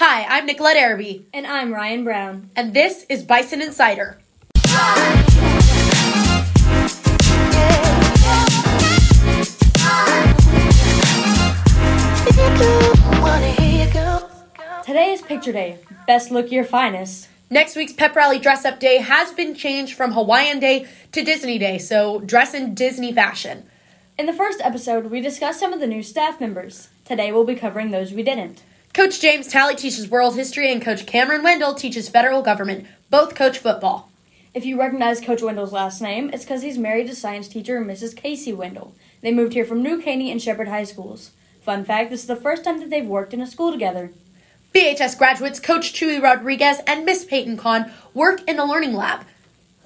Hi, I'm Nicolette Araby, And I'm Ryan Brown. and this is Bison Insider. Today is picture day. Best look your finest. Next week's Pep Rally Dress Up Day has been changed from Hawaiian Day to Disney Day, so dress in Disney fashion. In the first episode, we discussed some of the new staff members. Today we'll be covering those we didn't. Coach James Talley teaches world history, and Coach Cameron Wendell teaches federal government. Both coach football. If you recognize Coach Wendell's last name, it's because he's married to science teacher Mrs. Casey Wendell. They moved here from New Caney and Shepherd High Schools. Fun fact this is the first time that they've worked in a school together. BHS graduates Coach Chewy Rodriguez and Miss Peyton Kahn work in the Learning Lab.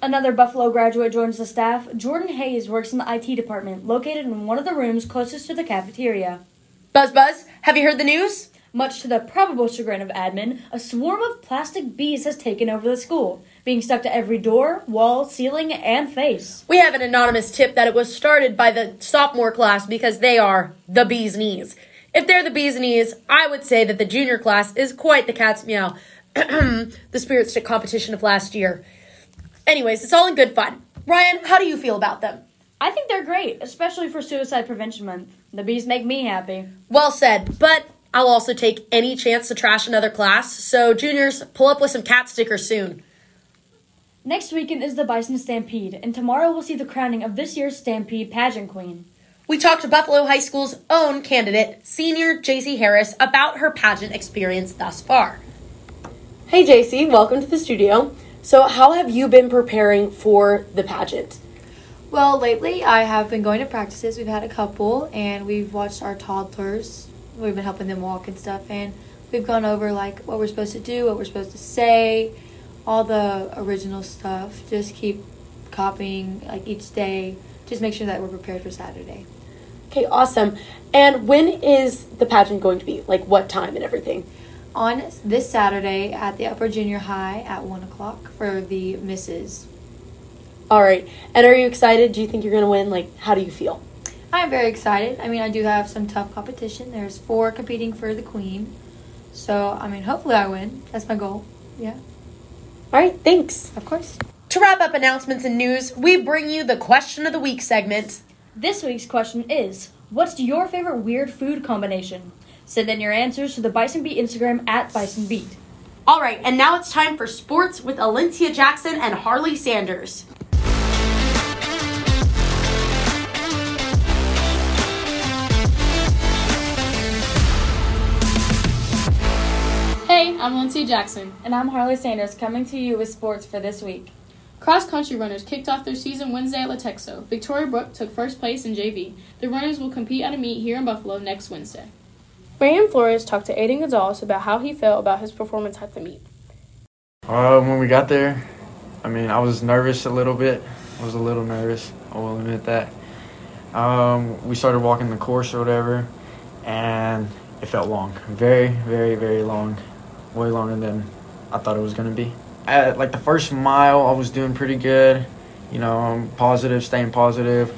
Another Buffalo graduate joins the staff. Jordan Hayes works in the IT department, located in one of the rooms closest to the cafeteria. Buzz Buzz, have you heard the news? Much to the probable chagrin of admin, a swarm of plastic bees has taken over the school, being stuck to every door, wall, ceiling, and face. We have an anonymous tip that it was started by the sophomore class because they are the bee's knees. If they're the bee's knees, I would say that the junior class is quite the cat's meow. the spirit stick competition of last year. Anyways, it's all in good fun. Ryan, how do you feel about them? I think they're great, especially for Suicide Prevention Month. The bees make me happy. Well said, but I'll also take any chance to trash another class, so juniors, pull up with some cat stickers soon. Next weekend is the Bison Stampede, and tomorrow we'll see the crowning of this year's Stampede pageant queen. We talked to Buffalo High School's own candidate, senior JC Harris, about her pageant experience thus far. Hey JC, welcome to the studio. So, how have you been preparing for the pageant? Well, lately I have been going to practices. We've had a couple, and we've watched our toddlers. We've been helping them walk and stuff, and we've gone over like what we're supposed to do, what we're supposed to say, all the original stuff. Just keep copying like each day. Just make sure that we're prepared for Saturday. Okay, awesome. And when is the pageant going to be? Like, what time and everything? On this Saturday at the Upper Junior High at one o'clock for the misses. All right. And are you excited? Do you think you're going to win? Like, how do you feel? I'm very excited. I mean, I do have some tough competition. There's four competing for the queen. So, I mean, hopefully I win. That's my goal. Yeah, All right, thanks. of course. To wrap up announcements and news, we bring you the question of the week segment. This week's question is What's your favorite weird food combination? Send in your answers to the Bison Beat Instagram at Bison Beat. All right, and now it's time for sports with Alencia Jackson and Harley Sanders. I'm Lindsay Jackson. And I'm Harley Sanders coming to you with sports for this week. Cross country runners kicked off their season Wednesday at Latexo. Victoria Brook took first place in JV. The runners will compete at a meet here in Buffalo next Wednesday. Brandon Flores talked to Aiden Gonzalez about how he felt about his performance at the meet. Uh, when we got there, I mean, I was nervous a little bit. I was a little nervous. I will admit that. Um, we started walking the course or whatever, and it felt long. Very, very, very long. Way longer than I thought it was going to be. At like the first mile, I was doing pretty good. You know, I'm positive, staying positive.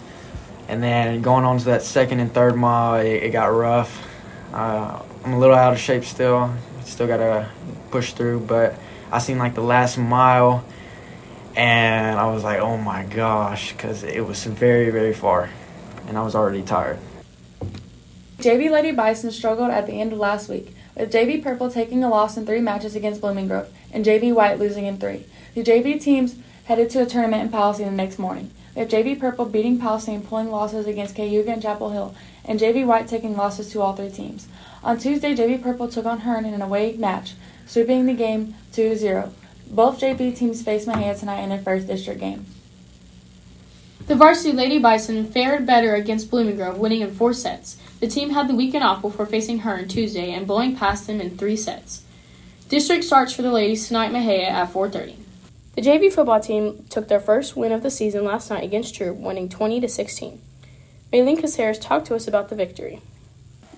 And then going on to that second and third mile, it, it got rough. Uh, I'm a little out of shape still. Still got to push through, but I seen like the last mile, and I was like, oh my gosh, because it was very, very far, and I was already tired. JV Lady Bison struggled at the end of last week, with JV Purple taking a loss in three matches against Blooming Grove and JV White losing in three. The JV teams headed to a tournament in Palestine the next morning, with JV Purple beating Palestine pulling losses against Cayuga and Chapel Hill, and JV White taking losses to all three teams. On Tuesday, JV Purple took on Hearne in an away match, sweeping the game 2-0. Both JV teams face Mexia tonight in their first district game. The varsity Lady Bison fared better against Blooming Grove, winning in four sets. The team had the weekend off before facing Hearne Tuesday and blowing past them in three sets. District starts for the ladies tonight Mexia at 4:30. The JV football team took their first win of the season last night against Troup, winning 20 to 16. Maylene Caceres talked to us about the victory.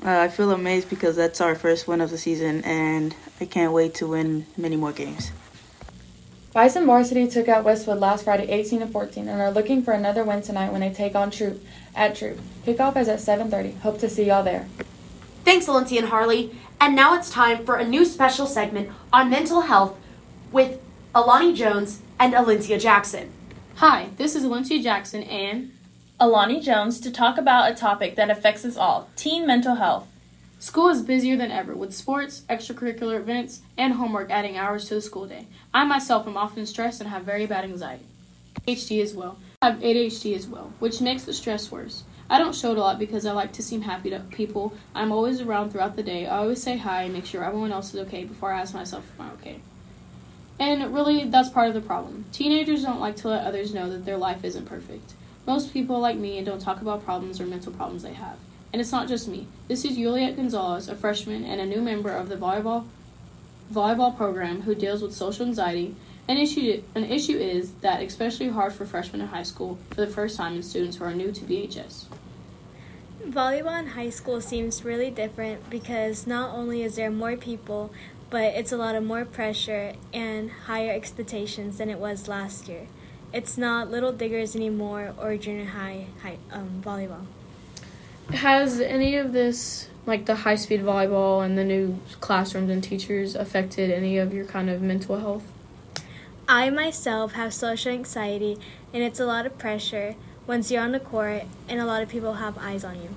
Uh, I feel amazed because that's our first win of the season, and I can't wait to win many more games. Bison Varsity took out Westwood last Friday 18 to 14 and are looking for another win tonight when they take on Troup at Troup. Kickoff is at 7:30. Hope to see y'all there. Thanks, Lindsay and Harley. And now it's time for a new special segment on mental health with Alani Jones and Alencia Jackson. Hi, this is Lindsay Jackson and Alani Jones to talk about a topic that affects us all teen mental health. School is busier than ever with sports, extracurricular events, and homework adding hours to the school day. I myself am often stressed and have very bad anxiety. ADHD as well. I have ADHD as well, which makes the stress worse. I don't show it a lot because I like to seem happy to people. I'm always around throughout the day. I always say hi and make sure everyone else is okay before I ask myself if I'm okay. And really, that's part of the problem. Teenagers don't like to let others know that their life isn't perfect. Most people like me and don't talk about problems or mental problems they have. And it's not just me. This is Juliet Gonzalez, a freshman and a new member of the volleyball volleyball program who deals with social anxiety. An issue an issue is that especially hard for freshmen in high school for the first time and students who are new to BHS. Volleyball in high school seems really different because not only is there more people, but it's a lot of more pressure and higher expectations than it was last year. It's not Little Diggers anymore or junior high, high um, volleyball. Has any of this, like the high speed volleyball and the new classrooms and teachers, affected any of your kind of mental health? I myself have social anxiety, and it's a lot of pressure once you're on the court and a lot of people have eyes on you.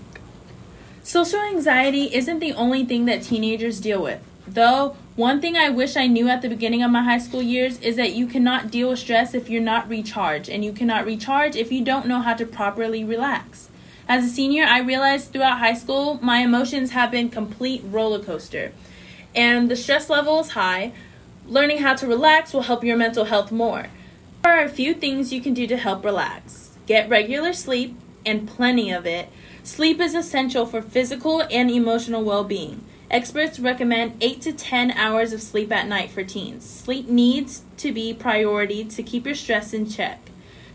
Social anxiety isn't the only thing that teenagers deal with. Though, one thing I wish I knew at the beginning of my high school years is that you cannot deal with stress if you're not recharged, and you cannot recharge if you don't know how to properly relax. As a senior, I realized throughout high school my emotions have been complete roller coaster, and the stress level is high. Learning how to relax will help your mental health more. There are a few things you can do to help relax. Get regular sleep, and plenty of it. Sleep is essential for physical and emotional well being. Experts recommend 8 to 10 hours of sleep at night for teens. Sleep needs to be priority to keep your stress in check.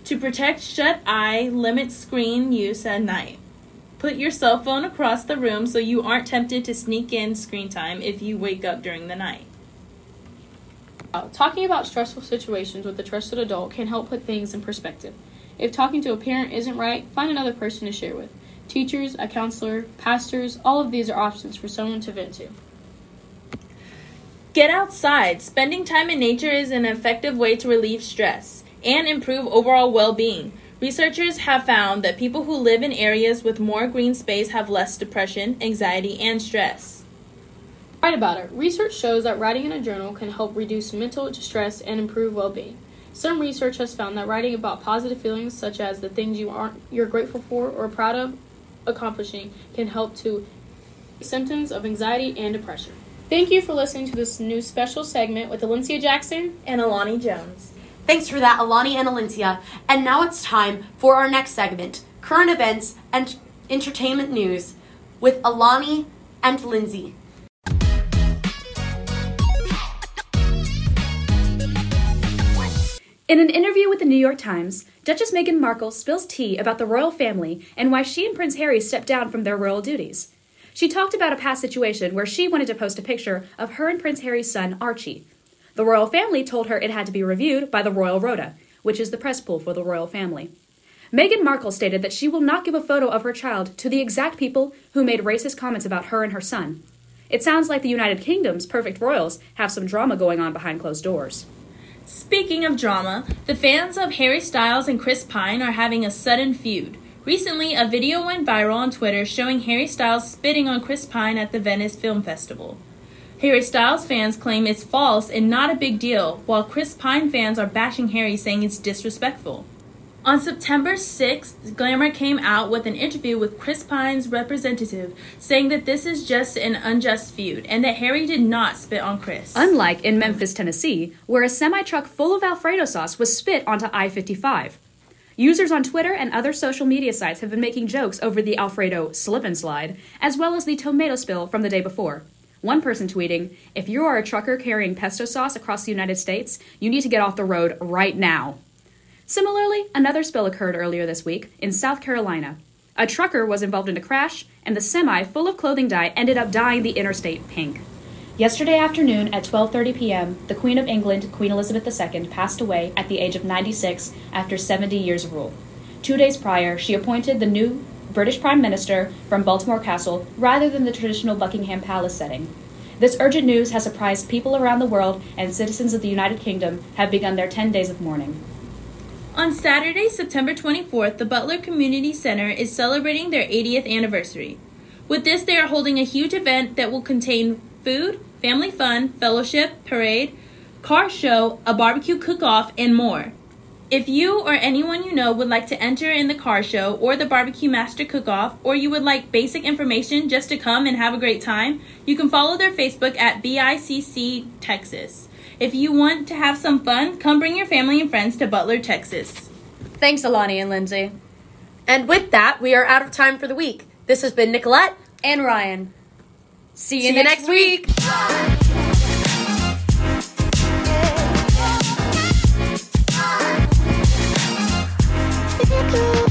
To protect shut eye, limit screen use at night. Put your cell phone across the room so you aren't tempted to sneak in screen time if you wake up during the night. Uh, Talking about stressful situations with a trusted adult can help put things in perspective. If talking to a parent isn't right, find another person to share with. Teachers, a counselor, pastors, all of these are options for someone to vent to. Get outside. Spending time in nature is an effective way to relieve stress and improve overall well being. Researchers have found that people who live in areas with more green space have less depression, anxiety, and stress. Write about it. Research shows that writing in a journal can help reduce mental stress and improve well-being. Some research has found that writing about positive feelings such as the things you aren't you're grateful for or proud of accomplishing can help to symptoms of anxiety and depression. Thank you for listening to this new special segment with Alencia Jackson And Alani Jones. Thanks for that, Alani and Alencia. And now it's time for our next segment current events and entertainment news with Alani and Lindsay. In an interview with the New York Times, Duchess Meghan Markle spills tea about the royal family and why she and Prince Harry stepped down from their royal duties. She talked about a past situation where she wanted to post a picture of her and Prince Harry's son, Archie. The royal family told her it had to be reviewed by the Royal Rota, which is the press pool for the royal family. Meghan Markle stated that she will not give a photo of her child to the exact people who made racist comments about her and her son. It sounds like the United Kingdom's perfect royals have some drama going on behind closed doors. Speaking of drama, the fans of Harry Styles and Chris Pine are having a sudden feud. Recently, a video went viral on Twitter showing Harry Styles spitting on Chris Pine at the Venice Film Festival. Harry Styles fans claim it's false and not a big deal, while Chris Pine fans are bashing Harry saying it's disrespectful. On September 6th, Glamour came out with an interview with Chris Pine's representative saying that this is just an unjust feud and that Harry did not spit on Chris. Unlike in Memphis, Tennessee, where a semi truck full of Alfredo sauce was spit onto I 55. Users on Twitter and other social media sites have been making jokes over the Alfredo slip and slide, as well as the tomato spill from the day before. One person tweeting, If you are a trucker carrying pesto sauce across the United States, you need to get off the road right now. Similarly, another spill occurred earlier this week in South Carolina. A trucker was involved in a crash, and the semi full of clothing dye ended up dyeing the interstate pink. Yesterday afternoon at 12:30 p.m., the Queen of England, Queen Elizabeth II, passed away at the age of 96 after 70 years of rule. 2 days prior, she appointed the new British Prime Minister from Balmoral Castle rather than the traditional Buckingham Palace setting. This urgent news has surprised people around the world, and citizens of the United Kingdom have begun their 10 days of mourning. On Saturday, September 24th, the Butler Community Center is celebrating their 80th anniversary. With this, they are holding a huge event that will contain food, family fun, fellowship, parade, car show, a barbecue cook off, and more. If you or anyone you know would like to enter in the car show or the barbecue master cook off, or you would like basic information just to come and have a great time, you can follow their Facebook at BICC Texas. If you want to have some fun, come bring your family and friends to Butler, Texas. Thanks, Alani and Lindsay. And with that, we are out of time for the week. This has been Nicolette and Ryan. See you, See next, you next week. week. you.